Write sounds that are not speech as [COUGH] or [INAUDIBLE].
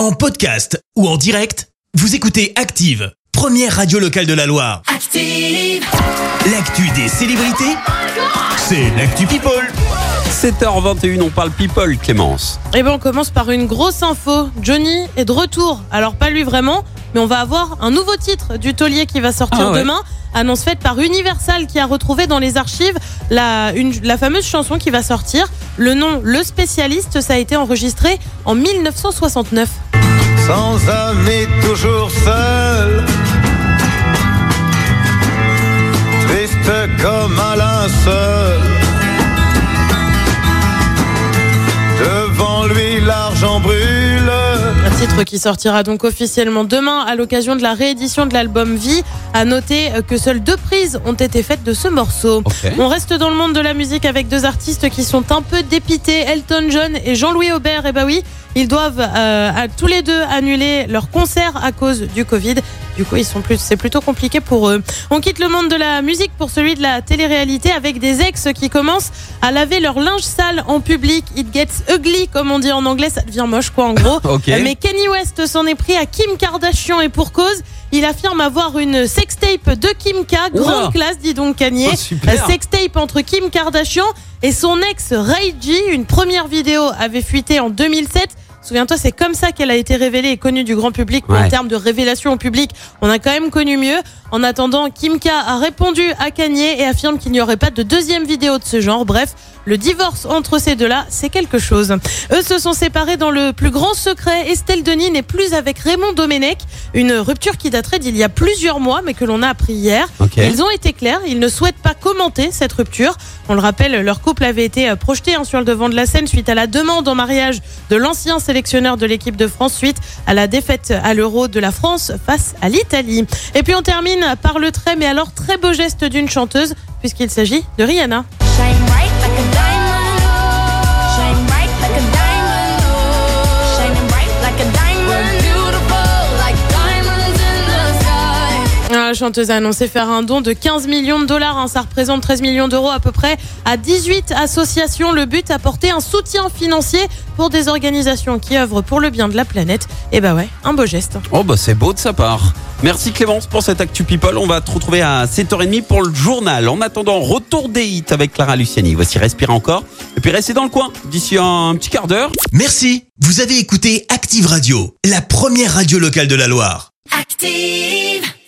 En podcast ou en direct, vous écoutez Active, première radio locale de la Loire. Active. L'actu des célébrités, c'est l'actu People. 7h21, on parle people, Clémence. Eh ben on commence par une grosse info. Johnny est de retour. Alors pas lui vraiment, mais on va avoir un nouveau titre du taulier qui va sortir Ah ouais. demain. Annonce faite par Universal qui a retrouvé dans les archives la, une- la fameuse chanson qui va sortir. Le nom Le Spécialiste, ça a été enregistré en 1969. Sans amis, toujours seul. Triste comme un linceul. Devant lui, l'argent brûle. Titre qui sortira donc officiellement demain à l'occasion de la réédition de l'album Vie. À noter que seules deux prises ont été faites de ce morceau. On reste dans le monde de la musique avec deux artistes qui sont un peu dépités, Elton John et Jean-Louis Aubert. Et bah oui, ils doivent euh, à- tous les deux annuler leur concert à cause du Covid. Du coup, ils sont plus, c'est plutôt compliqué pour eux. On quitte le monde de la musique pour celui de la télé-réalité avec des ex qui commencent à laver leur linge sale en public. It gets ugly, comme on dit en anglais, ça devient moche quoi en gros. [LAUGHS] Mais Kanye West s'en est pris à Kim Kardashian et pour cause. Il affirme avoir une sextape de Kim K, grande classe, dit donc Kanye. Oh, sextape entre Kim Kardashian et son ex Ray J. Une première vidéo avait fuité en 2007. Souviens-toi, c'est comme ça qu'elle a été révélée et connue du grand public. Ouais. En termes de révélation au public, on a quand même connu mieux. En attendant, Kim K a répondu à Kanye et affirme qu'il n'y aurait pas de deuxième vidéo de ce genre. Bref, le divorce entre ces deux-là, c'est quelque chose. Eux se sont séparés dans le plus grand secret. Estelle Denis n'est plus avec Raymond Domenech. Une rupture qui daterait d'il y a plusieurs mois, mais que l'on a appris hier. Ils ont été clairs, ils ne souhaitent pas commenter cette rupture. On le rappelle, leur couple avait été euh, projeté hein, sur le devant de la scène suite à la demande en mariage de l'ancien sélectionneur de l'équipe de France suite à la défaite à l'Euro de la France face à l'Italie. Et puis on termine par le très, mais alors très beau geste d'une chanteuse, puisqu'il s'agit de Rihanna. La chanteuse a annoncé faire un don de 15 millions de dollars, hein, ça représente 13 millions d'euros à peu près, à 18 associations. Le but, apporter un soutien financier pour des organisations qui œuvrent pour le bien de la planète. Et bah ouais, un beau geste. Oh bah c'est beau de sa part. Merci Clémence pour cette Actu People. On va te retrouver à 7h30 pour le journal. En attendant, retour des hits avec Clara Luciani. Voici Respirer encore. Et puis restez dans le coin d'ici un petit quart d'heure. Merci, vous avez écouté Active Radio, la première radio locale de la Loire. Active.